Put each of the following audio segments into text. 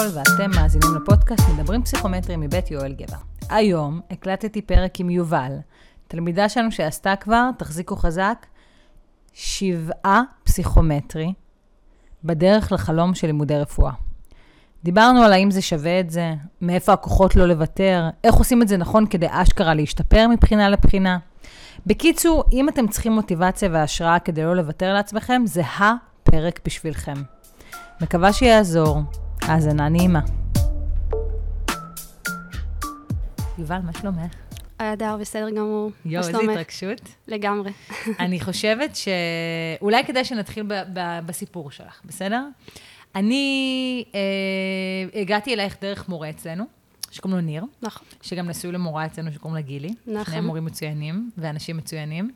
אשכול, ואתם מאזינים לפודקאסט מדברים פסיכומטרים מבית יואל גבע. היום הקלטתי פרק עם יובל, תלמידה שלנו שעשתה כבר, תחזיקו חזק, שבעה פסיכומטרי בדרך לחלום של לימודי רפואה. דיברנו על האם זה שווה את זה, מאיפה הכוחות לא לוותר, איך עושים את זה נכון כדי אשכרה להשתפר מבחינה לבחינה. בקיצור, אם אתם צריכים מוטיבציה והשראה כדי לא לוותר לעצמכם, זה הפרק בשבילכם. מקווה שיעזור. האזנה נעימה. יובל, מה שלומך? הדר בסדר גמור. יואו, איזה התרגשות. לגמרי. אני חושבת שאולי כדאי שנתחיל ב- ב- בסיפור שלך, בסדר? אני אה, הגעתי אלייך דרך מורה אצלנו, שקוראים לו ניר. נכון. שגם נשוי למורה אצלנו שקוראים לה גילי. נכון. שניהם מורים מצוינים ואנשים מצוינים.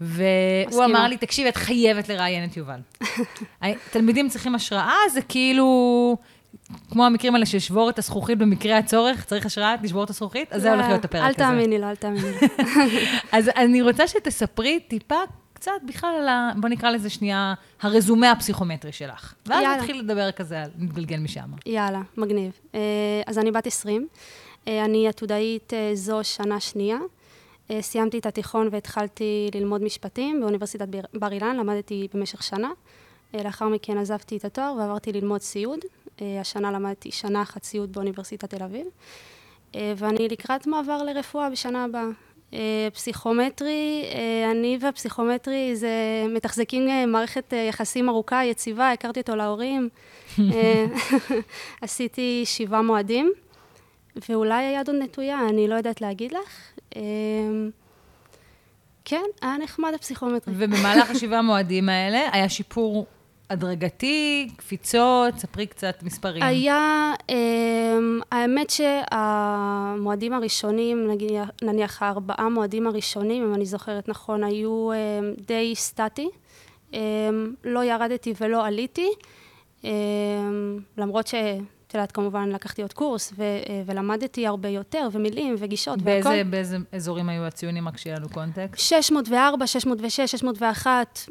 והוא מסכימה. אמר לי, תקשיבי, את חייבת לראיין את יובל. תלמידים צריכים השראה, זה כאילו, כמו המקרים האלה של לשבור את הזכוכית במקרה הצורך, צריך השראה, לשבור את הזכוכית, אז זה הולך להיות הפרק אל הזה. תאמיני לו, אל תאמיני לו. אז אני רוצה שתספרי טיפה, קצת בכלל על ה... בוא נקרא לזה שנייה, הרזומה הפסיכומטרי שלך. ואז. נתחיל לדבר כזה, נתגלגל משם. יאללה, מגניב. אה, אז אני בת 20. אה, אני עתודאית אה, זו שנה שנייה. סיימתי את התיכון והתחלתי ללמוד משפטים באוניברסיטת בר- אילן, למדתי במשך שנה. לאחר מכן עזבתי את התואר ועברתי ללמוד סיעוד. אה, השנה למדתי שנה אחת סיעוד באוניברסיטת תל אביב. אה, ואני לקראת מעבר לרפואה בשנה הבאה. אה, פסיכומטרי, אני והפסיכומטרי זה מתחזקים מערכת יחסים ארוכה, יציבה, הכרתי אותו להורים. עשיתי שבעה מועדים, ואולי היד עוד נטויה, אני לא יודעת להגיד לך. כן, היה נחמד הפסיכומטרי. ובמהלך השבעה המועדים האלה, היה שיפור הדרגתי, קפיצות, ספרי קצת מספרים. היה, um, האמת שהמועדים הראשונים, נניח, הארבעה מועדים הראשונים, אם אני זוכרת נכון, היו um, די סטטי. Um, לא ירדתי ולא עליתי, למרות שאת יודעת, כמובן לקחתי עוד קורס ו- אה, ולמדתי הרבה יותר, ומילים וגישות והכל. באיזה, באיזה אזורים היו הציונים, רק שיהיה לנו קונטקסט? 604, 606, 601,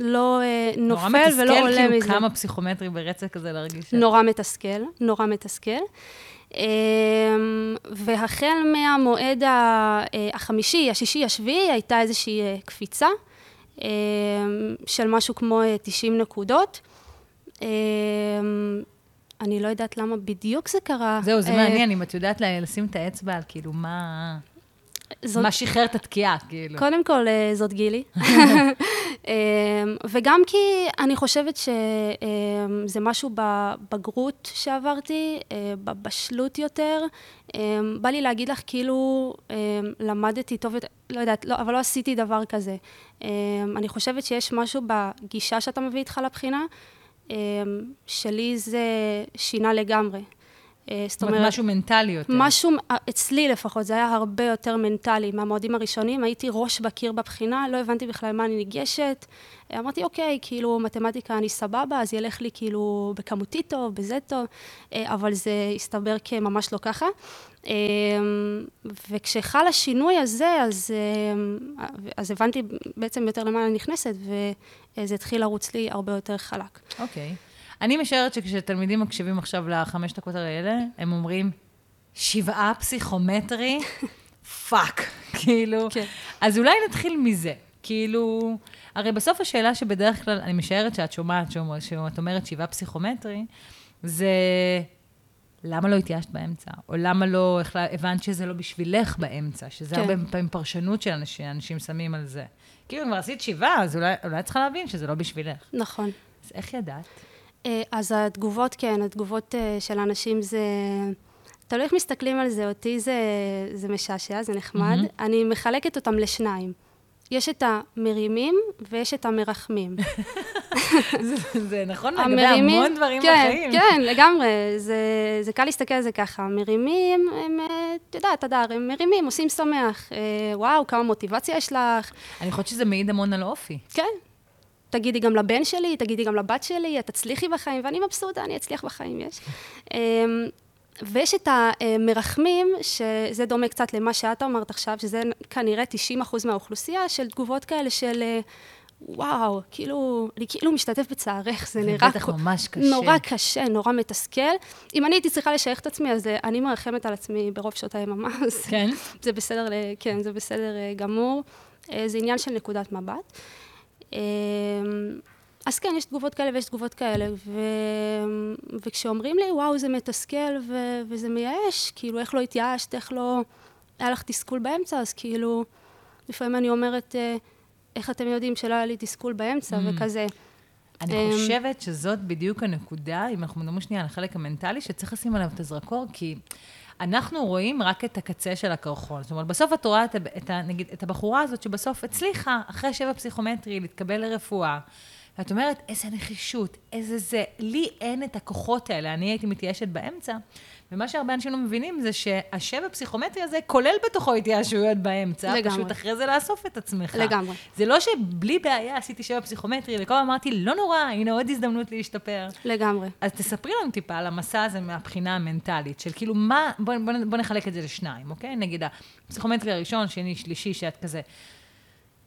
לא אה, נורא נופל ולא עולה מתסכל, כאילו מזה. כמה פסיכומטרי ברצף כזה להרגיש. נורא מתסכל, נורא מתסכל. אמ, והחל מהמועד ה- אה, החמישי, השישי, השביעי, הייתה איזושהי אה, קפיצה אמ, של משהו כמו אה, 90 נקודות. אמ, אני לא יודעת למה בדיוק זה קרה. זהו, זה אה, מעניין, אם את יודעת לשים את האצבע על כאילו מה... זאת- מה שחרר את התקיעה, כאילו. קודם כל, אה, זאת גילי. אמ, וגם כי אני חושבת שזה משהו בבגרות שעברתי, אה, בבשלות יותר. אמ, בא לי להגיד לך, כאילו, אמ, למדתי טוב יותר, לא יודעת, לא, אבל לא עשיתי דבר כזה. אמ, אני חושבת שיש משהו בגישה שאתה מביא איתך לבחינה, אמ, שלי זה שינה לגמרי. אה, זאת אומרת, משהו מנטלי יותר. משהו, אצלי לפחות, זה היה הרבה יותר מנטלי. מהמועדים הראשונים הייתי ראש בקיר בבחינה, לא הבנתי בכלל מה אני ניגשת. אמרתי, אוקיי, כאילו, מתמטיקה אני סבבה, אז ילך לי כאילו בכמותי טוב, בזה טוב, אה, אבל זה הסתבר כממש לא ככה. אה, וכשחל השינוי הזה, אז, אה, אז הבנתי בעצם יותר למה אני נכנסת, וזה התחיל לרוץ לי הרבה יותר חלק. אוקיי. אני משערת שכשתלמידים מקשיבים עכשיו לחמש דקות האלה, הם אומרים, שבעה פסיכומטרי, fuck, כאילו. כן. אז אולי נתחיל מזה. כאילו, הרי בסוף השאלה שבדרך כלל, אני משערת שאת שומעת, שאת אומרת שבעה פסיכומטרי, זה למה לא התייאשת באמצע? או למה לא הבנת שזה לא בשבילך באמצע? שזה כן. הרבה פעמים פרשנות של אנשים, אנשים שמים על זה. כאילו, כבר עשית שבעה, אז אולי, אולי את צריכה להבין שזה לא בשבילך. נכון. אז איך ידעת? אה, אז התגובות, כן, התגובות אה, של האנשים זה... תלוי איך מסתכלים על זה, אותי זה, זה משעשע, זה נחמד. מהמם. אני מחלקת אותם לשניים. יש את המרימים ויש את המרחמים. זה- זה נכון לגבי המון דברים כן, בחיים. כן, לגמרי. זה, זה קל להסתכל על זה ככה. המרימים, הם, אה, את יודעת, אדר, הם מרימים, עושים שמח. אה, וואו, כמה מוטיבציה יש לך. אני חושבת שזה מעיד המון על אופי. כן. תגידי גם לבן שלי, תגידי גם לבת שלי, את תצליחי בחיים, ואני מבסוטה, אני אצליח בחיים, יש. אמ, ויש את המרחמים, שזה דומה קצת למה שאת אמרת עכשיו, שזה כנראה 90% מהאוכלוסייה, של תגובות כאלה של, וואו, כאילו, אני כאילו משתתף בצערך, זה נראה... בטח ממש קשה. נורא קשה, נורא מתסכל. אם אני הייתי צריכה לשייך את עצמי, אז אני מרחמת על עצמי ברוב שעות היממה, אז כן? זה בסדר, כן, זה בסדר אה, גמור. אה, זה עניין של נקודת מבט. אה, אז כן, יש תגובות כאלה ויש תגובות כאלה, ו... וכשאומרים לי, וואו, זה מתסכל ו... וזה מייאש, כאילו, איך לא התייאשת, איך לא... היה לך תסכול באמצע, אז כאילו, לפעמים אני אומרת, אה, איך אתם יודעים שלא היה לי תסכול באמצע, Mm. וכזה. אני אמ, חושבת שזאת בדיוק הנקודה, אם אנחנו מדברים שנייה על החלק המנטלי, שצריך לשים עליו את הזרקור, כי אנחנו רואים רק את הקצה של הקרחון. זאת אומרת, בסוף את רואה את, את, נגיד, את הבחורה הזאת שבסוף הצליחה, אחרי שבע פסיכומטרי, להתקבל לרפואה. ואת אומרת, איזה נחישות, איזה זה. לי אין את הכוחות האלה, אני הייתי מתייאשת באמצע. ומה שהרבה אנשים לא מבינים זה שהשבע פסיכומטרי הזה כולל בתוכו התייאשויות באמצע, לגמרי. פשוט אחרי זה לאסוף את עצמך. לגמרי. זה לא שבלי בעיה עשיתי שבע פסיכומטרי, וכל הזמן אמרתי, לא נורא, הנה עוד הזדמנות להשתפר. לגמרי. אז תספרי לנו טיפה על המסע הזה מהבחינה המנטלית, של כאילו מה, בוא, בוא, בוא נחלק את זה לשניים, אוקיי? נגיד הפסיכומטרי הראשון, שני, שלישי, שאת כזה...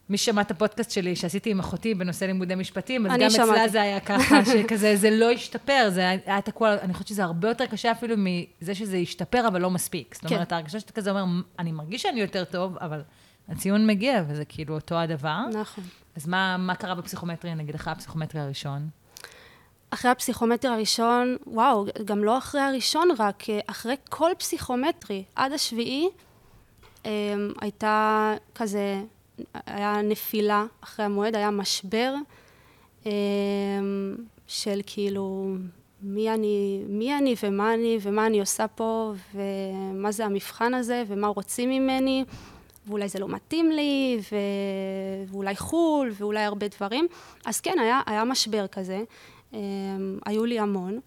מי ששמע את הפודקאסט שלי שעשיתי עם אחותי בנושא לימודי משפטים, אז גם אצלה שמעתי. זה היה ככה, שכזה, זה לא השתפר, זה היה- תקוע, אני חושבת שזה הרבה יותר קשה אפילו מזה שזה השתפר, אבל לא מספיק. זאת כן. אומרת, ההרגשה שאתה כזה אומר, אני מרגיש שאני יותר טוב, אבל הציון מגיע, וזה כאילו אותו הדבר. נכון. אז מה, מה קרה בפסיכומטרי, נגיד, אחרי הפסיכומטרי הראשון? אחרי הפסיכומטרי הראשון, וואו, גם לא אחרי הראשון רק, אה, אחרי כל פסיכומטרי, עד השביעי, אה, הייתה כזה, היה נפילה אחרי המועד, היה משבר אה, של כאילו, מי אני, מי אני ומה אני ומה אני עושה פה ומה זה המבחן הזה ומה רוצים ממני ואולי זה לא מתאים לי ו... ואולי חו"ל ואולי הרבה דברים. אז כן, היה, היה משבר כזה, אה, היו לי המון.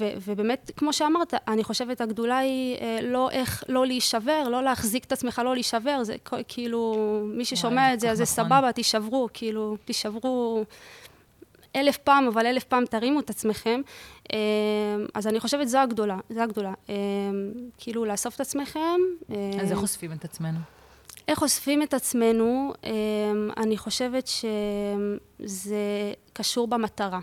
ו- ובאמת, כמו שאמרת, אני חושבת הגדולה היא אה, לא איך לא להישבר, לא להחזיק את עצמך, לא להישבר, זה כאילו, מי ששומע וואי, את זה, אז זה נכון. סבבה, תישברו, כאילו, תישברו אלף פעם, אבל אלף פעם תרימו את עצמכם. אה, אז אני חושבת זו הגדולה, זו הגדולה. אה, כאילו, לאסוף את עצמכם. אה, אז איך אוספים את עצמנו? איך אוספים את עצמנו, אה, אני חושבת שזה קשור במטרה.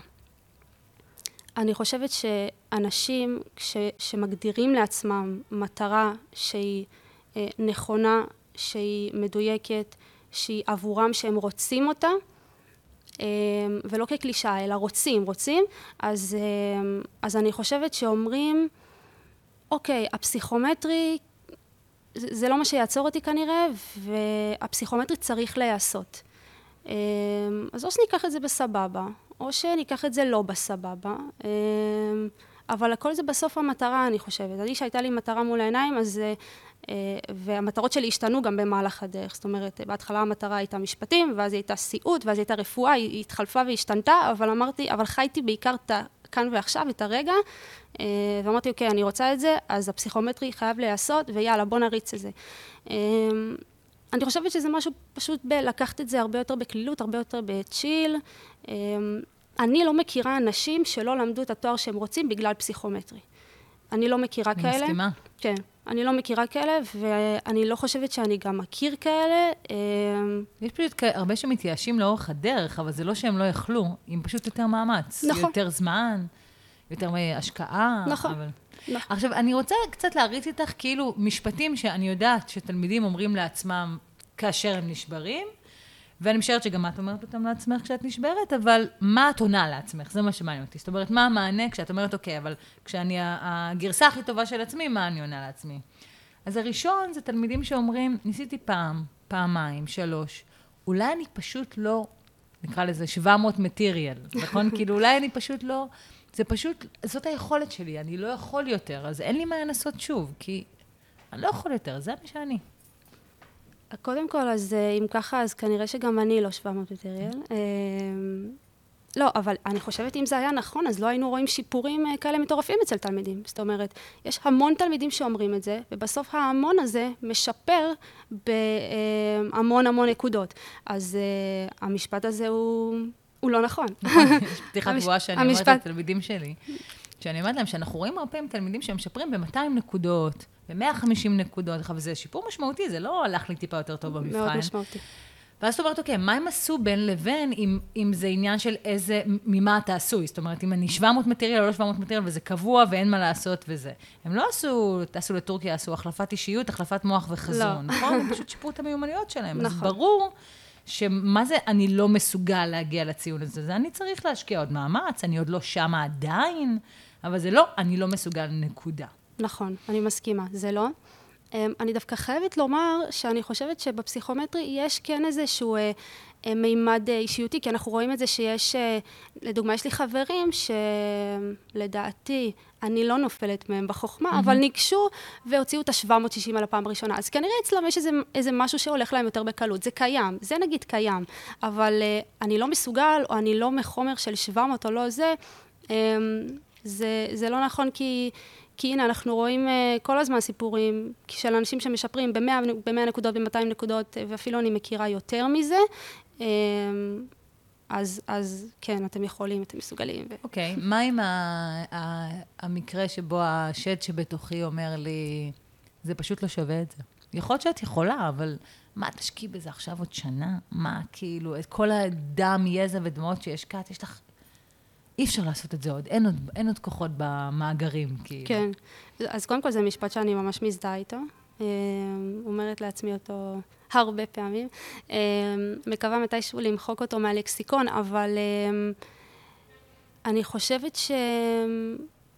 אני חושבת שאנשים ש, שמגדירים לעצמם מטרה שהיא אה, נכונה, שהיא מדויקת, שהיא עבורם שהם רוצים אותה, אה, ולא כקלישאה, אלא רוצים, רוצים, אז, אה, אז אני חושבת שאומרים, אוקיי, הפסיכומטרי זה, זה לא מה שיעצור אותי כנראה, והפסיכומטרי צריך להיעשות. אמ, אז או שניקח את זה בסבבה, או שניקח את זה לא בסבבה, אמ, אבל הכל זה בסוף המטרה, אני חושבת. אני, שהייתה לי מטרה מול העיניים, אז... אה, והמטרות שלי השתנו גם במהלך הדרך. זאת אומרת, בהתחלה המטרה הייתה משפטים, ואז היא הייתה סיעוד, ואז היא הייתה רפואה, היא התחלפה והשתנתה, אבל אמרתי, אבל חייתי בעיקר את הכאן ועכשיו, את הרגע, אה, ואמרתי, אוקיי, אני רוצה את זה, אז הפסיכומטרי חייב להיעשות, ויאללה, בוא נריץ את זה. אני חושבת שזה משהו פשוט בלקחת את זה הרבה יותר בקלילות, הרבה יותר בצ'יל. אה, אני לא מכירה אנשים שלא למדו את התואר שהם רוצים בגלל פסיכומטרי. אני לא מכירה אני כאלה. מסכימה. כן, אני לא מכירה כאלה, ואני לא חושבת שאני גם מכיר כאלה. אה, יש פשוט הרבה שמתייאשים לאורך הדרך, אבל זה לא שהם לא יכלו, עם פשוט יותר מאמץ. נכון. יותר זמן, יותר אה, השקעה. נכון. אבל... נכון. עכשיו, אני רוצה קצת להריץ איתך, כאילו, משפטים שאני יודעת שתלמידים אומרים לעצמם כאשר הם נשברים, ואני משערת שגם את אומרת אותם לעצמך כשאת נשברת, אבל מה את עונה לעצמך? זה מה שמעניין אותי. זאת אומרת, מה המענה כשאת אומרת, אוקיי, אבל כשאני הגרסה הכי טובה של עצמי, מה אני עונה לעצמי? אז הראשון זה תלמידים שאומרים, ניסיתי פעם, פעמיים, שלוש, אולי אני פשוט לא, נקרא לזה 700 מטריאל, נכון? כאילו, אולי אני פשוט לא, זה פשוט, זאת היכולת שלי, אני לא יכול יותר, אז אין לי מה לנסות שוב, כי אני לא יכול יותר, זה מה שאני. קודם כל, אז אה, אם ככה, אז כנראה שגם אני לא 700 מטריאל. אה, לא, אבל אני חושבת אם זה היה נכון, אז לא היינו רואים שיפורים אה, כאלה מטורפים אצל תלמידים. זאת אומרת, יש המון תלמידים שאומרים את זה, ובסוף ההמון הזה משפר בהמון המון נקודות. אז המשפט הזה הוא, הוא לא נכון. יש פתיחה גבוהה שאני אומרת לתלמידים שלי, שאני אומרת להם שאנחנו רואים הרבה פעמים תלמידים שמשפרים ב-200 נקודות, ב-150 נקודות, וזה שיפור משמעותי, זה לא הלך לי טיפה יותר טוב במבחן. מאוד משמעותי. ואז את אומרת, אוקיי, מה הם עשו בין לבין, אם, אם זה עניין של איזה, ממה אתה עשוי? זאת אומרת, אם אני 700 מטריאל או לא 700 מטריאל, וזה קבוע ואין מה לעשות וזה. הם לא עשו, טסו לטורקיה, עשו החלפת אישיות, החלפת מוח וחזון, לא. נכון? הם פשוט שיפרו את המיומנויות שלהם. נכון. אז ברור שמה זה אני לא מסוגל להגיע לציון הזה? זה אני צריך להשקיע עוד מאמץ, אני עוד לא שמה עדיין, אבל זה לא, אני לא מסוגל, נקודה. נכון, אני מסכימה, זה לא. אמ, אני דווקא חייבת לומר שאני חושבת שבפסיכומטרי יש כן איזשהו אה, מימד אה, אישיותי, כי אנחנו רואים את זה שיש, לדוגמה, יש לי חברים שלדעתי אני לא נופלת מהם בחוכמה, mm-hmm. אבל ניגשו והוציאו את ה-760 על הפעם הראשונה. אז כנראה אצלם יש איזה, איזה משהו שהולך להם יותר בקלות. זה קיים, זה נגיד קיים, אבל אני לא מסוגל, או אני לא מחומר של 700 או לא זה, אמ, זה, זה לא נכון כי... כי הנה, אנחנו רואים uh, כל הזמן סיפורים של אנשים שמשפרים ב-100 ב נקודות, ב-200 נקודות, ואפילו אני מכירה יותר מזה. Uh, אז, אז כן, אתם יכולים, אתם מסוגלים. אוקיי, okay, מה עם ה- ה- המקרה שבו השד שבתוכי אומר לי, זה פשוט לא שווה את זה? יכול להיות שאת יכולה, אבל מה תשקיעי בזה עכשיו עוד שנה? מה, כאילו, את כל הדם, יזע ודמעות שהשקעת, יש לך אי אפשר לעשות את זה עוד, אין עוד, אין עוד כוחות במאגרים, כאילו. כן, אז קודם כל זה משפט שאני ממש מזדהה איתו. אה, אומרת לעצמי אותו הרבה פעמים. אה, מקווה מתישהו למחוק אותו מהלקסיקון, אבל אה, אני חושבת ש...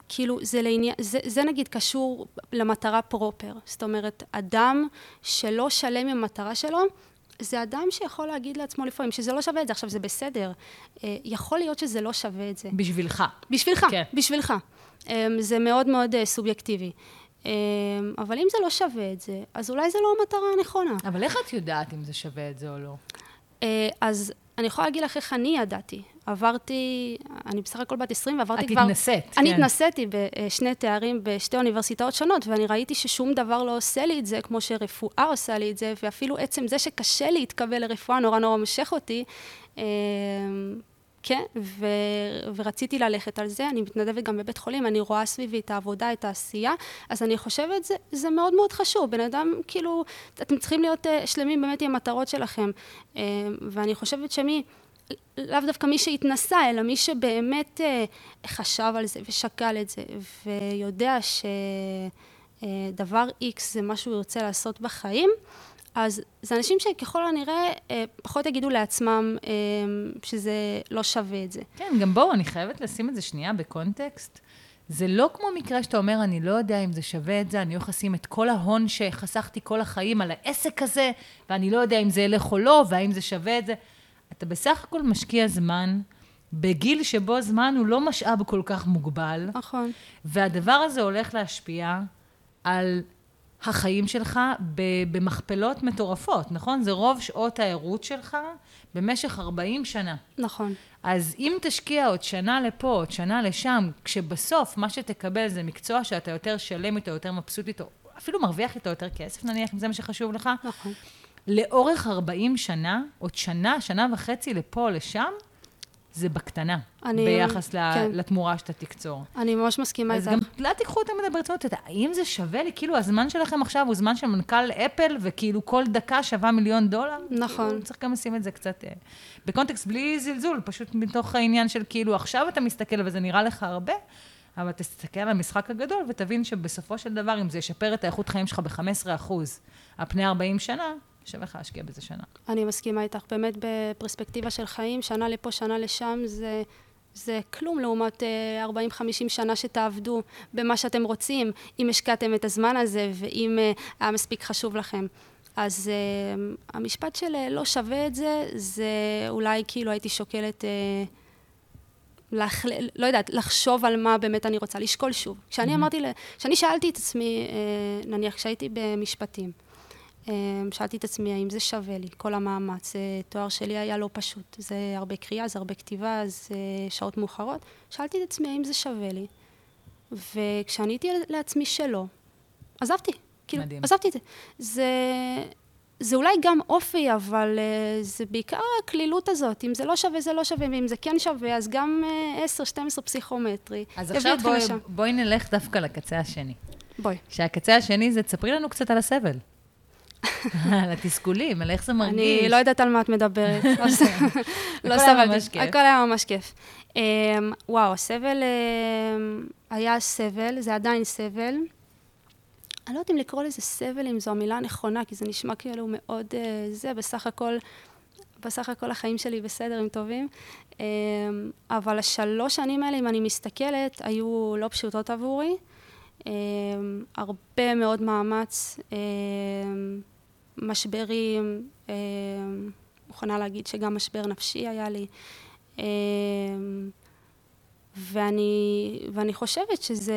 כאילו, זה, לעניין, זה, זה נגיד קשור למטרה פרופר. זאת אומרת, אדם שלא שלם עם המטרה שלו, זה אדם שיכול להגיד לעצמו לפעמים שזה לא שווה את זה. עכשיו, זה בסדר. אה, יכול להיות שזה לא שווה את זה. בשבילך. בשבילך, כן. בשבילך. אה, זה מאוד מאוד אה, סובייקטיבי. אבל אם זה לא שווה את זה, אז אולי זה לא המטרה הנכונה. אבל איך את יודעת אם זה שווה את זה או לא? אז אני יכולה להגיד לך איך אני ידעתי. עברתי, אני בסך הכל בת 20 ועברתי את כבר... את התנסית, כן. אני התנסיתי בשני תארים בשתי אוניברסיטאות שונות, ואני ראיתי ששום דבר לא עושה לי את זה כמו שרפואה עושה לי את זה, ואפילו עצם זה שקשה להתקבל לרפואה נורא נורא מושך אותי. כן, ו, ורציתי ללכת על זה, אני מתנדבת גם בבית חולים, אני רואה סביבי את העבודה, את העשייה, אז אני חושבת, זה, זה מאוד מאוד חשוב, בן אדם, כאילו, אתם צריכים להיות uh, שלמים באמת עם המטרות שלכם, uh, ואני חושבת שמי... לאו דווקא מי שהתנסה, אלא מי שבאמת אה, חשב על זה ושקל את זה, ויודע שדבר אה, X זה מה שהוא ירצה לעשות בחיים, אז זה אנשים שככל הנראה אה, פחות יגידו לעצמם אה, שזה לא שווה את זה. כן, גם בואו, אני חייבת לשים את זה שנייה בקונטקסט. זה לא כמו מקרה שאתה אומר, אני לא יודע אם זה שווה את זה, אני הולך לשים את כל ההון שחסכתי כל החיים על העסק הזה, ואני לא יודע אם זה ילך או לא, והאם זה שווה את זה. אתה בסך הכל משקיע זמן בגיל שבו זמן הוא לא משאב כל כך מוגבל. נכון. והדבר הזה הולך להשפיע על החיים שלך במכפלות מטורפות, נכון? זה רוב שעות הערות שלך במשך 40 שנה. נכון. אז אם תשקיע עוד שנה לפה, עוד שנה לשם, כשבסוף מה שתקבל זה מקצוע שאתה יותר שלם איתו, יותר מבסוט איתו, אפילו מרוויח איתו יותר כסף נניח, אם זה מה שחשוב לך, נכון. לאורך 40 שנה, עוד שנה, שנה וחצי לפה לשם, זה בקטנה, אני, ביחס כן. לתמורה שאתה תקצור. אני ממש מסכימה איתך. אז גם לא תיקחו אותם את ברצינות, האם זה שווה לי? כאילו, הזמן שלכם עכשיו הוא זמן של מנכ"ל אפל, וכאילו כל דקה שווה מיליון דולר? נכון. כאילו, צריך גם לשים את זה קצת אה, בקונטקסט בלי זלזול, פשוט מתוך העניין של כאילו, עכשיו אתה מסתכל וזה נראה לך הרבה, אבל תסתכל על המשחק הגדול ותבין שבסופו של דבר, אם זה ישפר את האיכות חיים שלך ב-15% על פני 40 שנה, שווה לך להשקיע בזה שנה. אני מסכימה איתך. באמת בפרספקטיבה של חיים, שנה לפה, שנה לשם, זה... זה כלום לעומת 40-50 אה, שנה שתעבדו במה שאתם רוצים, אם השקעתם את הזמן הזה ואם uh, היה מספיק חשוב לכם. אז uh, המשפט של uh, לא שווה את זה, זה אולי כאילו הייתי שוקלת, uh, לח... לא יודעת, לחשוב על מה באמת אני רוצה, לשקול שוב. כשאני mm-hmm. אמרתי, כשאני שאלתי את עצמי, uh, נניח כשהייתי במשפטים, שאלתי את עצמי האם זה שווה לי, כל המאמץ. תואר שלי היה לא פשוט. זה הרבה קריאה, זה הרבה כתיבה, זה שעות מאוחרות. שאלתי את עצמי האם זה שווה לי. וכשעניתי לעצמי שלא, עזבתי. כאילו, מדהים. עזבתי את זה. זה. זה אולי גם אופי, אבל uh, זה בעיקר הקלילות הזאת. אם זה לא שווה, זה לא שווה, ואם זה כן שווה, אז גם uh, 10-12 פסיכומטרי. אז עכשיו בואי, בואי נלך דווקא לקצה השני. בואי. שהקצה השני זה, תספרי לנו קצת על הסבל. על התסכולים, על איך זה מרגיש. אני לא יודעת על מה את מדברת. לא סבלתי. כיף. הכל היה ממש כיף. אמ, וואו, הסבל אמ, היה סבל, זה עדיין סבל. אני לא יודעת אם לקרוא לזה סבל, אם זו המילה הנכונה, כי זה נשמע כאילו מאוד אה, זה, בסך הכל, בסך הכל החיים שלי בסדר, הם טובים. אמ, אבל השלוש שנים האלה, אם אני מסתכלת, היו לא פשוטות עבורי. אמ, הרבה מאוד מאמץ, אמ, משברים, אמ, מוכנה להגיד שגם משבר נפשי היה לי. ואני, ואני חושבת שזה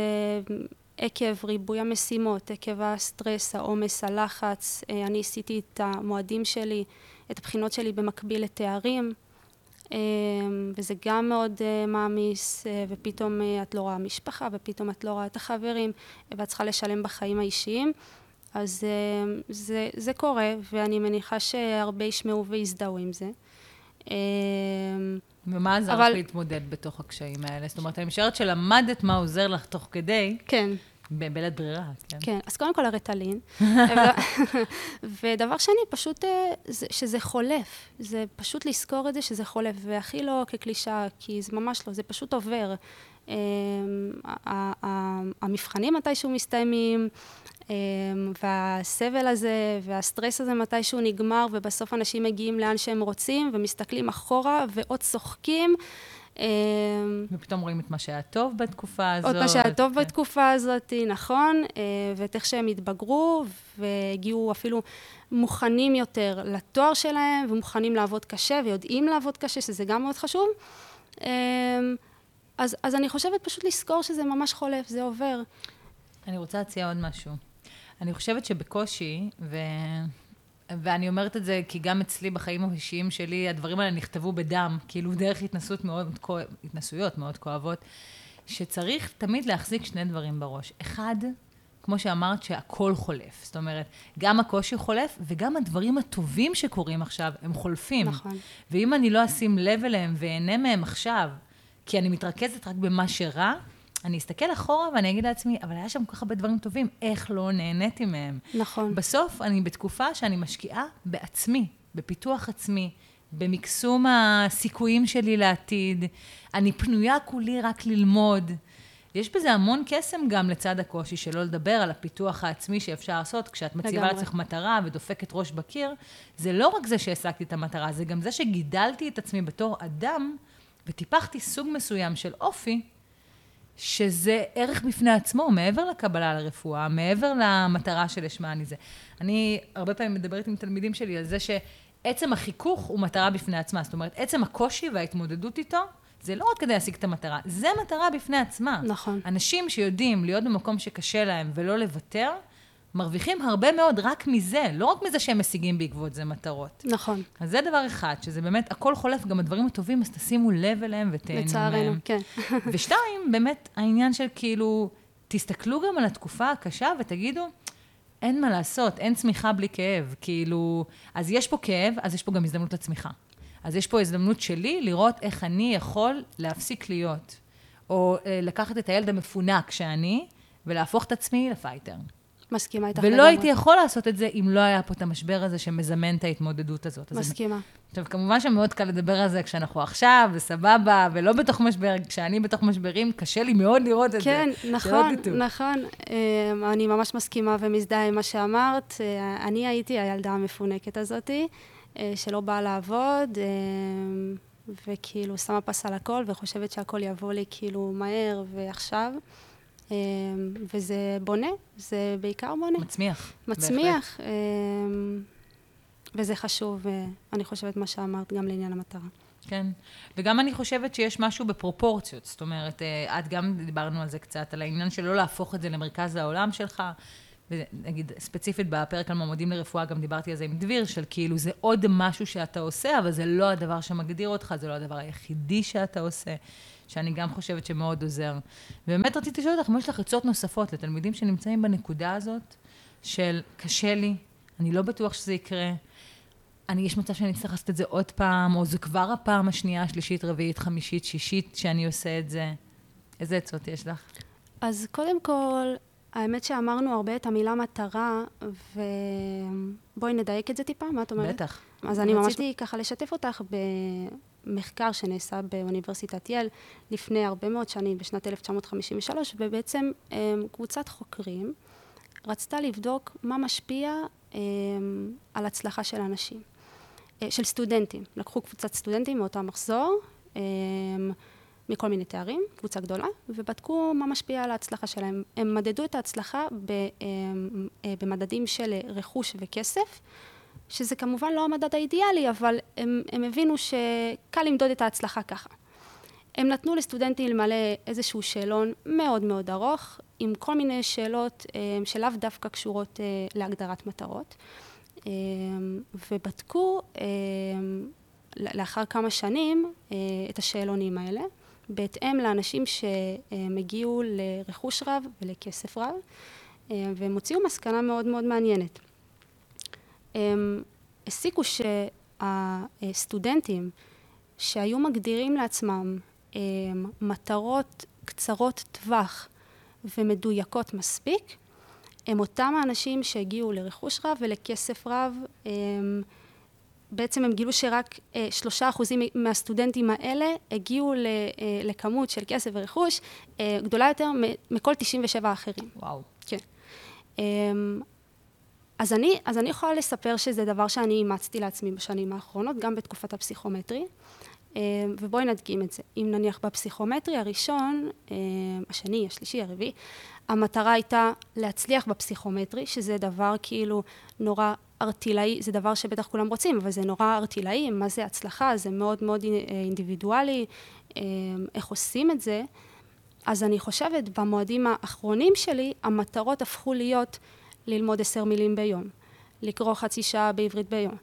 עקב ריבוי המשימות, עקב הסטרס, העומס, הלחץ. אה, אני עשיתי את המועדים שלי, את הבחינות שלי במקביל לתארים, וזה גם מאוד אה, מעמיס, אה, ופתאום אה, את לא רואה משפחה, ופתאום את לא רואה את החברים, ואת צריכה לשלם בחיים האישיים. אז זה, זה קורה, ואני מניחה שהרבה ישמעו ויזדהו עם זה. אה, ומה עזר אבל- לך להתמודד בתוך הקשיים האלה? זאת אומרת, אני משערת שלמדת מה עוזר לך תוך כדי, כן, בלית ברירה, כן? כן. אז קודם כל הרטלין. ודבר שני, פשוט אה, זה, שזה חולף. זה פשוט לזכור את זה שזה חולף, והכי לא כקלישאה, כי זה ממש לא, זה פשוט עובר. ה- המבחנים מתישהו מסתיימים, אה, והסבל הזה והסטרס הזה מתישהו נגמר, ובסוף אנשים מגיעים לאן שהם רוצים, ומסתכלים אחורה ועוד צוחקים. אה, ופתאום רואים את מה שהיה טוב בתקופה הזאת. עוד מה שהיה טוב כן. בתקופה הזאת, נכון, אה, ואת איך שהם התבגרו, והגיעו אפילו מוכנים יותר לתואר שלהם, ומוכנים לעבוד קשה, ויודעים לעבוד קשה, שזה גם מאוד חשוב. אה, אז, אז אני חושבת פשוט לזכור שזה ממש חולף, זה עובר. אני רוצה להציע עוד משהו. אני חושבת שבקושי, ו... ואני אומרת את זה כי גם אצלי בחיים האישיים שלי, הדברים האלה נכתבו בדם, כאילו דרך התנסות מאוד, התנסויות מאוד כואבות, שצריך תמיד להחזיק שני דברים בראש. אחד, כמו שאמרת, שהכל חולף. זאת אומרת, גם הקושי חולף, וגם הדברים הטובים שקורים עכשיו, הם חולפים. נכון. ואם אני לא אשים לב אליהם ואהנה מהם עכשיו, כי אני מתרכזת רק במה שרע, אני אסתכל אחורה ואני אגיד לעצמי, אבל היה שם כל כך הרבה דברים טובים, איך לא נהניתי מהם? נכון. בסוף אני בתקופה שאני משקיעה בעצמי, בפיתוח עצמי, במקסום הסיכויים שלי לעתיד. אני פנויה כולי רק ללמוד. יש בזה המון קסם גם לצד הקושי, שלא לדבר על הפיתוח העצמי שאפשר לעשות כשאת מציבה. לעצמך מטרה ודופקת ראש בקיר. זה לא רק זה שהשגתי את המטרה, זה גם זה שגידלתי את עצמי בתור אדם וטיפחתי סוג מסוים של אופי, שזה ערך בפני עצמו, מעבר לקבלה לרפואה, מעבר למטרה שלשמה אני זה. אני הרבה פעמים מדברת עם תלמידים שלי על זה שעצם החיכוך הוא מטרה בפני עצמה. זאת אומרת, עצם הקושי וההתמודדות איתו, זה לא רק כדי להשיג את המטרה, זה מטרה בפני עצמה. נכון. אנשים שיודעים להיות במקום שקשה להם ולא לוותר, מרוויחים הרבה מאוד רק מזה, לא רק מזה שהם משיגים בעקבות זה מטרות. נכון. אז זה דבר אחד, שזה באמת, הכל חולף, גם הדברים הטובים, אז תשימו לב אליהם ותהנו לצערנו, מהם. כן. ושתיים, באמת, העניין של כאילו, תסתכלו גם על התקופה הקשה ותגידו, אין מה לעשות, אין צמיחה בלי כאב. כאילו, אז יש פה כאב, אז יש פה גם הזדמנות לצמיחה. אז יש פה הזדמנות שלי לראות איך אני יכול להפסיק להיות. או אה, לקחת את הילד המפונק שאני, ולהפוך את עצמי לפייטר. מסכימה איתך ולא הייתי יכול לעשות את זה אם לא היה פה את המשבר הזה שמזמן את ההתמודדות הזאת. אז מסכימה. עכשיו, כמובן שמאוד קל לדבר על זה כשאנחנו עכשיו, וסבבה, ולא בתוך משבר. כשאני בתוך משברים, קשה לי מאוד לראות את כן, זה. נכון, תטעו. נכון. אה, אני ממש מסכימה ומזדהה עם מה שאמרת. אה, אני הייתי הילדה המפונקת הזאתי, אה, שלא באה לעבוד, אה, וכאילו שמה פס על הכל, וחושבת שהכל יבוא לי כאילו מהר ועכשיו. אה, וזה בונה, זה בעיקר בונה. מצמיח. מצמיח. אה, וזה חשוב, אה, אני חושבת, מה שאמרת, גם לעניין המטרה. כן. וגם אני חושבת שיש משהו בפרופורציות. זאת אומרת, אה, את גם דיברנו על זה קצת, על העניין של לא להפוך את זה למרכז העולם שלך. ונגיד, ספציפית בפרק על מועמדים לרפואה, גם דיברתי על זה עם דביר, של כאילו זה עוד משהו שאתה עושה, אבל זה לא הדבר שמגדיר אותך, זה לא הדבר היחידי שאתה עושה, שאני גם חושבת שמאוד עוזר. ובאמת רציתי לשאול אותך, אם יש לך עצות נוספות לתלמידים שנמצאים בנקודה הזאת, של קשה לי, אני לא בטוח שזה יקרה, אני, יש מצב שאני אצטרך לעשות את זה עוד פעם, או זו כבר הפעם השנייה, השלישית, רביעית, חמישית, שישית שאני עושה את זה. איזה עצות יש לך? אז קודם כל, האמת שאמרנו הרבה את המילה מטרה, בואי נדייק את זה טיפה, מה את אומרת? בטח. אז אני ממש רציתי- ככה לשתף אותך במחקר שנעשה באוניברסיטת ייל לפני הרבה מאוד שנים, בשנת 1953, ובעצם אה, קבוצת חוקרים רצתה לבדוק מה משפיע אה, על הצלחה של אנשים, אה, של סטודנטים. לקחו קבוצת סטודנטים מאותו מחזור, אה, מכל מיני תארים, קבוצה גדולה, ובדקו מה משפיע על ההצלחה שלהם. הם מדדו את ההצלחה אה, במדדים של רכוש וכסף, שזה כמובן לא המדד האידיאלי, אבל הם, הם הבינו שקל למדוד את ההצלחה ככה. הם נתנו לסטודנטים למלא איזשהו שאלון מאוד מאוד ארוך, עם כל מיני שאלות אה, שלאו דווקא קשורות אה, להגדרת מטרות, אה, ובדקו לאחר כמה שנים את השאלונים האלה, בהתאם לאנשים שהם הגיעו לרכוש רב ולכסף רב, והם הוציאו מסקנה מאוד מאוד מעניינת. הם הסיקו שהסטודנטים שהיו מגדירים לעצמם הם, מטרות קצרות טווח ומדויקות מספיק, הם אותם האנשים שהגיעו לרכוש רב ולכסף רב. הם, בעצם הם גילו שרק אה, שלושה אחוזים מהסטודנטים האלה הגיעו ל, אה, לכמות של כסף ורכוש אה, גדולה יותר מכל 97 האחרים. וואו. כן. אז אני, אז אני יכולה לספר שזה דבר שאני אימצתי לעצמי בשנים האחרונות, גם בתקופת הפסיכומטרי, אמ, ובואי נדגים את זה. אם נניח בפסיכומטרי הראשון, אמ, השני, השלישי, הרביעי, המטרה הייתה להצליח בפסיכומטרי, שזה דבר כאילו נורא ארטילאי, זה דבר שבטח כולם רוצים, אבל זה נורא ארטילאי, מה זה הצלחה, זה מאוד מאוד אה, אינדיבידואלי, איך עושים את זה. אז אני חושבת, במועדים האחרונים שלי, המטרות הפכו להיות ללמוד עשר מילים ביום, לקרוא חצי שעה בעברית ביום,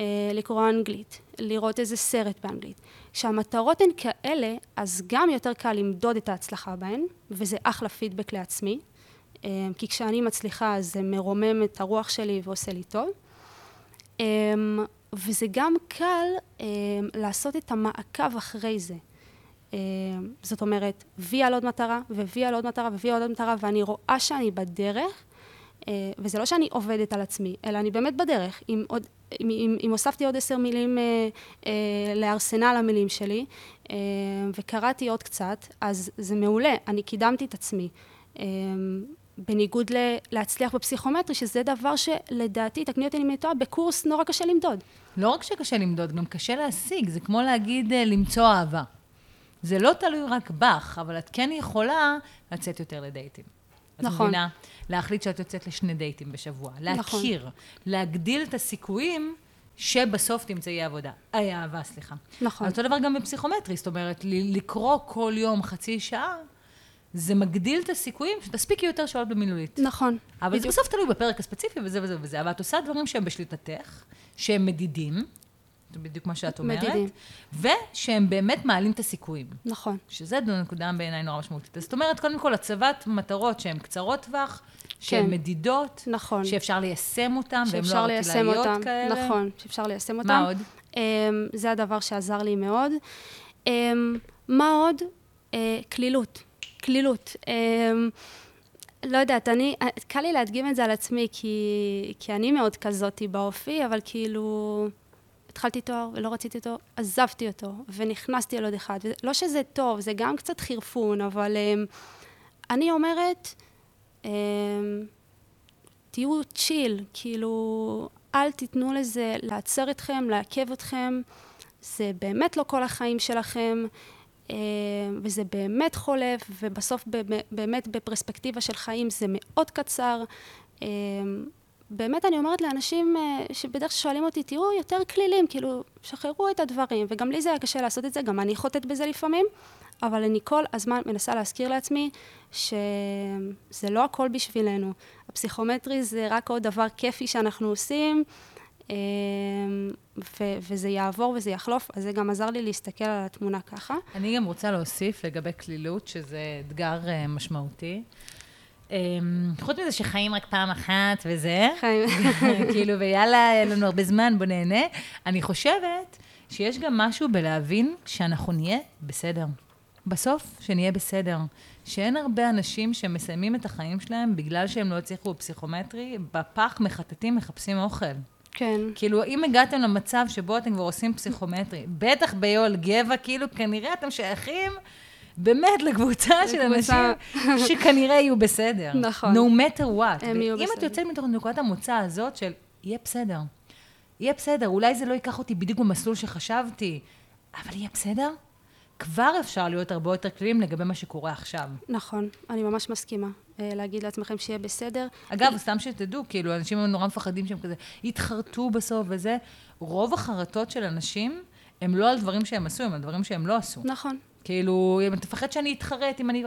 אה, לקרוא אנגלית, לראות איזה סרט באנגלית. כשהמטרות הן כאלה, אז גם יותר קל למדוד את ההצלחה בהן, וזה אחלה פידבק לעצמי, אה, כי כשאני מצליחה אז זה מרומם את הרוח שלי ועושה לי טוב. אה, וזה גם קל לעשות את המעקב אחרי זה. זאת אומרת, וי על עוד מטרה, ווי על עוד מטרה, ווי על עוד מטרה, ואני רואה שאני בדרך, וזה לא שאני עובדת על עצמי, אלא אני באמת בדרך. אם, עוד, אם, אם, אם הוספתי עוד עשר מילים אה, אה, לארסנל המילים שלי, אה, וקראתי עוד קצת, אז זה מעולה, אני קידמתי את עצמי. אה, בניגוד ל- להצליח בפסיכומטרי, שזה דבר שלדעתי, תקני אותי אם אני טועה, בקורס נורא קשה למדוד. לא רק שקשה למדוד, גם קשה להשיג. זה כמו להגיד אה, למצוא אהבה. זה לא תלוי רק בך, אבל את כן יכולה לצאת יותר לדייטים. את נכון. מבינה? להחליט שאת יוצאת לשני דייטים בשבוע. נכון. להכיר. להגדיל את הסיכויים שבסוף תמצאי עבודה. אה, אהבה, סליחה. נכון. אותו דבר גם בפסיכומטרי, זאת אומרת, לקרוא כל יום חצי שעה, זה מגדיל את הסיכויים שתספיקי יותר שעות במילולית. נכון. אבל זה בדיוק. בסוף תלוי בפרק הספציפי וזה וזה וזה, אבל את עושה דברים שהם בשליטתך, שהם מדידים, זה בדיוק מה שאת אומרת, מדידים. ושהם באמת מעלים את הסיכויים, נכון. שזה נקודה בעיניי נורא משמעותית. זאת אומרת, קודם כל, הצבת מטרות שהן קצרות טווח, שהן כן. מדידות, נכון. שאפשר ליישם אותן, והן לא ארטילאיות. כאלה. נכון, שאפשר ליישם אותם. מה עוד? Um, זה הדבר שעזר לי מאוד. Um, מה עוד? Uh, קלילות. קלילות. Um, לא יודעת, אני, קל לי להדגים את זה על עצמי, כי, כי אני מאוד כזאתי באופי, אבל כאילו, התחלתי תואר ולא רציתי אותו, עזבתי אותו, ונכנסתי על עוד אחד. לא שזה טוב, זה גם קצת חירפון, אבל um, אני אומרת, um, תהיו צ'יל, כאילו, אל תיתנו לזה לעצר אתכם, לעכב אתכם. זה באמת לא כל החיים שלכם, אה, וזה באמת חולף, ובסוף באמת בפרספקטיבה של חיים זה מאוד קצר. אה, באמת אני אומרת לאנשים אה, שבדרך כלל שואלים אותי, תהיו יותר כלילים, כאילו, שחררו את הדברים, וגם לי זה היה קשה לעשות את זה, גם אני חוטאת בזה לפעמים, אבל אני כל הזמן מנסה להזכיר לעצמי שזה לא הכל בשבילנו. הפסיכומטרי זה רק עוד דבר כיפי שאנחנו עושים, ו- וזה יעבור וזה יחלוף, אז זה גם עזר לי להסתכל על התמונה ככה. אני גם רוצה להוסיף לגבי כלילות, שזה אתגר uh, משמעותי. Um, חוץ מזה שחיים רק פעם אחת וזה, חיים. כאילו, ויאללה, אין לנו הרבה זמן, בוא נהנה. אני חושבת שיש גם משהו בלהבין שאנחנו נהיה בסדר. בסוף, שנהיה בסדר. שאין הרבה אנשים שמסיימים את החיים שלהם בגלל שהם לא הצליחו בפסיכומטרי, בפח מחטטים, מחפשים אוכל. כן. כאילו, אם הגעתם למצב שבו אתם כבר עושים פסיכומטרי, בטח ביואל גבע, כאילו, כנראה אתם שייכים באמת לקבוצה של אנשים שכנראה יהיו בסדר. נכון. No matter what. הם יהיו ואם את בסדר. יוצאת מתוך נקודת המוצא הזאת של, יהיה בסדר. יהיה בסדר, אולי זה לא ייקח אותי בדיוק במסלול שחשבתי, אבל יהיה בסדר? כבר אפשר להיות הרבה יותר כללים לגבי מה שקורה עכשיו. נכון, אני ממש מסכימה. אה, להגיד לעצמכם שיהיה בסדר. אגב, סתם שתדעו, כאילו, אנשים נורא מפחדים שהם כזה יתחרטו בסוף וזה. רוב החרטות של אנשים הם לא על דברים שהם עשו, הם על דברים שהם לא עשו. נכון, כאילו, אם תפחד שאני אתחרט, אם אני...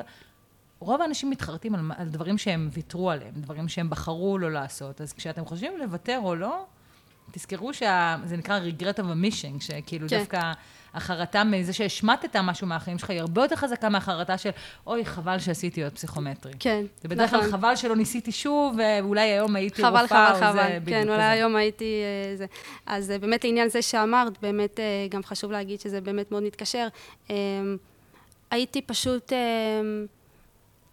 רוב האנשים מתחרטים על, על דברים שהם ויתרו עליהם, דברים שהם בחרו לא לעשות. אז כשאתם חושבים לוותר או לא, תזכרו שזה נקרא regret of a mission, שכאילו כן. דווקא החרטה מזה שהשמטת משהו מהחיים שלך, היא הרבה יותר חזקה מהחרטה של, אוי, חבל שעשיתי עוד פסיכומטרי. כן, זה בדרך כלל נכון. חבל שלא ניסיתי שוב, ואולי היום הייתי חבל, רופאה, חבל, או זה חבל. בדיוק כן, כזה. אולי היום הייתי... אה, זה. אז אה, באמת לעניין זה שאמרת, באמת אה, גם חשוב להגיד שזה באמת מאוד מתקשר. הייתי פשוט... אה,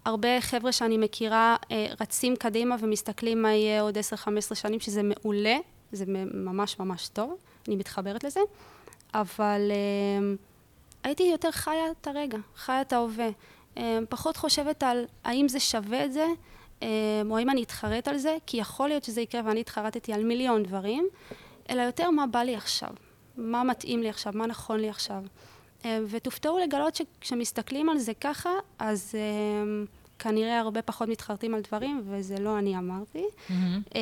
הרבה חבר'ה שאני מכירה אה, רצים קדימה ומסתכלים מה יהיה עוד 10-15 שנים, שזה מעולה, זה ממש ממש טוב, אני מתחברת לזה, אבל אה, הייתי יותר חיה את הרגע, חיה את ההווה. אה, פחות חושבת על האם זה שווה את זה, אה, או האם אני אתחרט על זה, כי יכול להיות שזה יקרה ואני התחרטתי על מיליון דברים, אלא יותר מה בא לי עכשיו, מה מתאים לי עכשיו, מה נכון לי עכשיו. אה, ותופתעו לגלות שכשמסתכלים על זה ככה, אז אה, כנראה הרבה פחות מתחרטים על דברים, וזה לא אני אמרתי. מהמם. אה,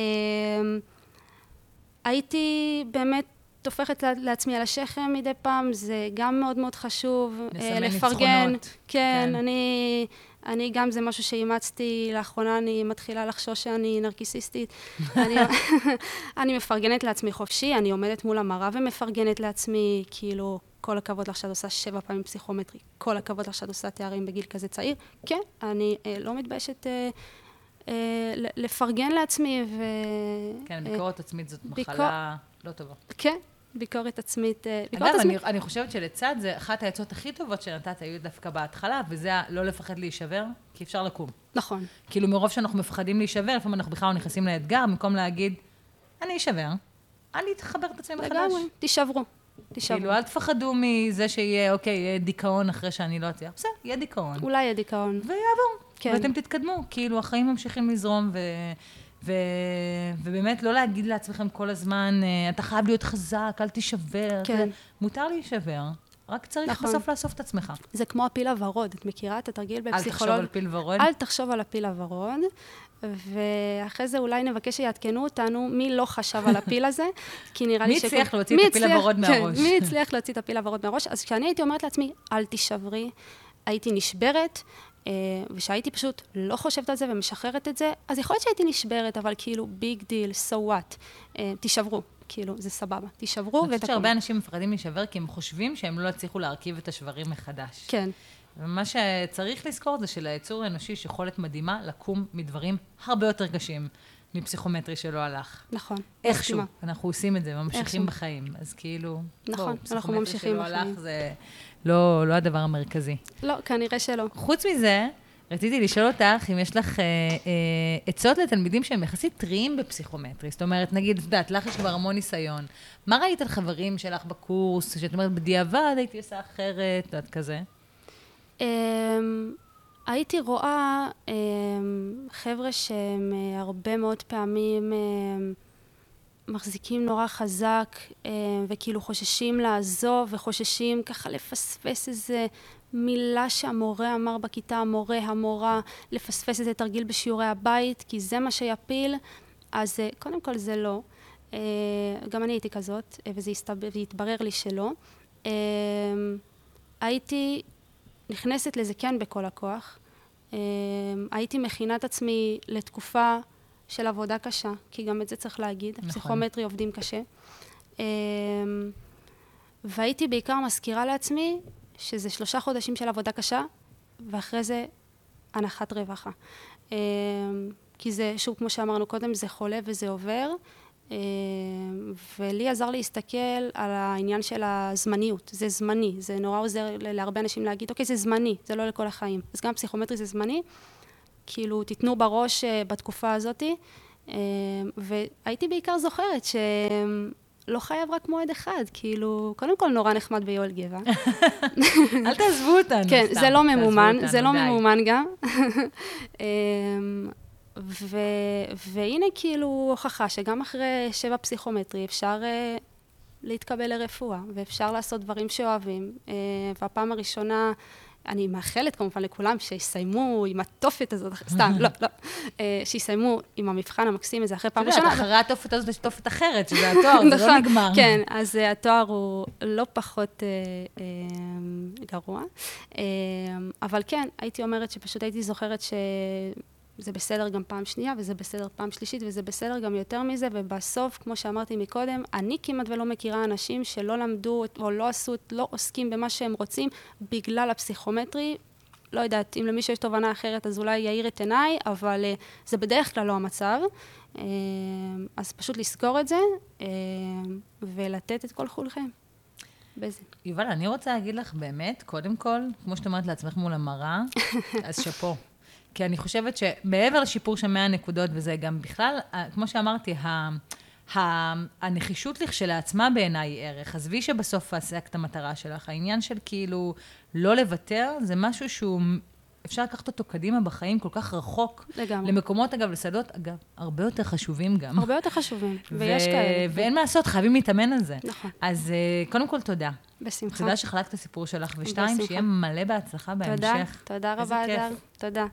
הייתי באמת טופחת לעצמי על השכם מדי פעם, זה גם מאוד מאוד חשוב. לסמן לפרגן. ניצחונות. כן, כן. אני, אני גם, זה משהו שאימצתי, לאחרונה אני מתחילה לחשוש שאני נרקיסיסטית. אני, אני מפרגנת לעצמי חופשי, אני עומדת מול המראה ומפרגנת לעצמי, כאילו, כל הכבוד לך שאת עושה שבע פעמים פסיכומטרי, כל הכבוד לך שאת עושה תארים בגיל כזה צעיר. כן, אני אה, לא מתביישת אה, אה, לפרגן לעצמי, ו... כן, אה, ביקורת עצמית זאת ביקור- מחלה לא טובה. כן, ביקורת עצמית. אה, ביקורת אגב, עצמית. אני, אני חושבת שלצד זה, אחת העצות הכי טובות שנתת היו דווקא בהתחלה, וזה לא לפחד להישבר, כי אפשר לקום. נכון, כאילו, מרוב שאנחנו מפחדים להישבר, לפעמים אנחנו בכלל לא נכנסים לאתגר, במקום להגיד, אני אשבר, אני אתחבר את עצמי מחדש. לגמרי, תישברו. כאילו, אל תפחדו מזה שיהיה, אוקיי, יהיה דיכאון אחרי שאני לא אצליח. בסדר, יהיה דיכאון. אולי יהיה דיכאון. ויעבור. כן. ואתם תתקדמו. כאילו, החיים ממשיכים לזרום, ו... ו... ובאמת, לא להגיד לעצמכם כל הזמן, אה, אתה חייב להיות חזק, אל תישבר. כן. מותר להישבר, רק צריך נכון. בסוף לאסוף את עצמך. זה כמו הפיל הוורוד, את מכירה את התרגיל אל תחשוב בפסיכולוג? על פיל ורוד. אל תחשוב על הפיל הוורוד, ואחרי זה אולי נבקש שיעדכנו אותנו מי לא חשב על הפיל הזה, כי נראה לי מי שכל- הצליח להוציא מי את הפיל הוורוד כן, מהראש? מי הצליח להוציא את הפיל הוורוד מהראש? אז כשאני הייתי אומרת לעצמי, אל תישברי, הייתי נשברת, אה, ושהייתי פשוט לא חושבת על זה ומשחררת את זה, אז יכול להיות שהייתי נשברת, אבל כאילו, big deal, so what, אה, תישברו. כאילו, זה סבבה. תישברו אני חושבת. שהרבה אנשים מפחדים להישבר כי הם חושבים שהם לא יצליחו להרכיב את השברים מחדש. כן, ומה שצריך לזכור זה שליצור האנושי יש יכולת מדהימה לקום מדברים הרבה יותר קשים מפסיכומטרי שלא הלך. נכון. איכשהו. אנחנו עושים את זה, ממשיכים איכשהו. בחיים. אז כאילו, נכון, בואו, אנחנו פסיכומטרי ממשיכים שלא בחיים. הלך זה לא, לא הדבר המרכזי. לא, כנראה שלא. חוץ מזה, רציתי לשאול אותך אם יש לך אה, אה, עצות לתלמידים שהם יחסית טריים בפסיכומטרי. זאת אומרת, נגיד, את יודעת, לך יש כבר המון ניסיון. מה ראית על חברים שלך בקורס, שאת אומרת, בדיעבד הייתי עושה אחרת, את כזה? Um, הייתי רואה um, חבר'ה שהם uh, הרבה מאוד פעמים um, מחזיקים נורא חזק um, וכאילו חוששים לעזוב וחוששים ככה לפספס איזה מילה שהמורה אמר בכיתה, המורה, המורה, לפספס איזה תרגיל בשיעורי הבית, כי זה מה שיפיל. אז uh, קודם כל זה לא. Uh, גם אני הייתי כזאת, uh, וזה הסתבר, והתברר לי שלא. Uh, הייתי נכנסת לזה כן בכל הכוח. אמ, הייתי מכינה את עצמי לתקופה של עבודה קשה, כי גם את זה צריך להגיד, נכון. הפסיכומטרי עובדים קשה. אמ, והייתי בעיקר מזכירה לעצמי שזה שלושה חודשים של עבודה קשה, ואחרי זה הנחת רווחה. אמ, כי זה, שוב, כמו שאמרנו קודם, זה חולה וזה עובר. אמ, ולי עזר להסתכל על העניין של הזמניות, זה זמני, זה נורא עוזר להרבה אנשים להגיד, אוקיי, זה זמני, זה לא לכל החיים. אז גם פסיכומטרי זה זמני, כאילו, תיתנו בראש אה, בתקופה הזאתי, והייתי בעיקר זוכרת שלא חייב רק מועד אחד, כאילו, קודם כל נורא נחמד ביואל גבע. אל תעזבו אותנו. כן, סתם, זה לא ממומן, אותנו, זה לא די. ממומן גם. ו, והנה כאילו הוכחה שגם אחרי שבע פסיכומטרי אפשר uh, להתקבל לרפואה, ואפשר לעשות דברים שאוהבים. Uh, והפעם הראשונה, אני מאחלת כמובן לכולם שיסיימו עם התופת הזאת, סתם, לא, לא, uh, שיסיימו עם המבחן המקסים הזה אחרי פעם את יודעת, ראשונה. אחרי התופת הזאת יש תופת אחרת, שזה התואר, זה לא נכון, נגמר. כן, אז uh, התואר הוא לא פחות uh, uh, גרוע. Uh, אבל כן, הייתי אומרת שפשוט הייתי זוכרת שזה בסדר גם פעם שנייה, וזה בסדר פעם שלישית, וזה בסדר גם יותר מזה, ובסוף, כמו שאמרתי מקודם, אני כמעט ולא מכירה אנשים שלא למדו או לא עשו, לא עוסקים במה שהם רוצים בגלל הפסיכומטרי. לא יודעת, אם למישהו יש תובנה אחרת, אז אולי יאיר את עיניי, אבל uh, זה בדרך כלל לא המצב. Uh, אז פשוט לזכור את זה, uh, ולתת את כל כולכם. בזה. יובל, אני רוצה להגיד לך באמת, קודם כל, כמו שאת אומרת לעצמך מול המראה, אז שאפו. כי אני חושבת שמעבר לשיפור של 100 נקודות, וזה גם בכלל, ה- כמו שאמרתי, ה... הנחישות לכשלעצמה בעיניי היא ערך. עזבי שבסוף את המטרה שלך. העניין של כאילו לא לוותר, זה משהו שהוא, אפשר לקחת אותו קדימה בחיים כל כך רחוק. לגמרי. למקומות, אגב, לשדות, אגב, הרבה יותר חשובים גם. הרבה יותר חשובים, ויש כאלה. ואין מה לעשות, חייבים להתאמן על זה. נכון, אז אה, קודם כל, תודה. בשמחה. תודה שחלקת את הסיפור שלך, ושתיים, בשמחה. שיהיה מלא בהצלחה תודה, בהמשך. תודה איזה רבה. אדר. תודה.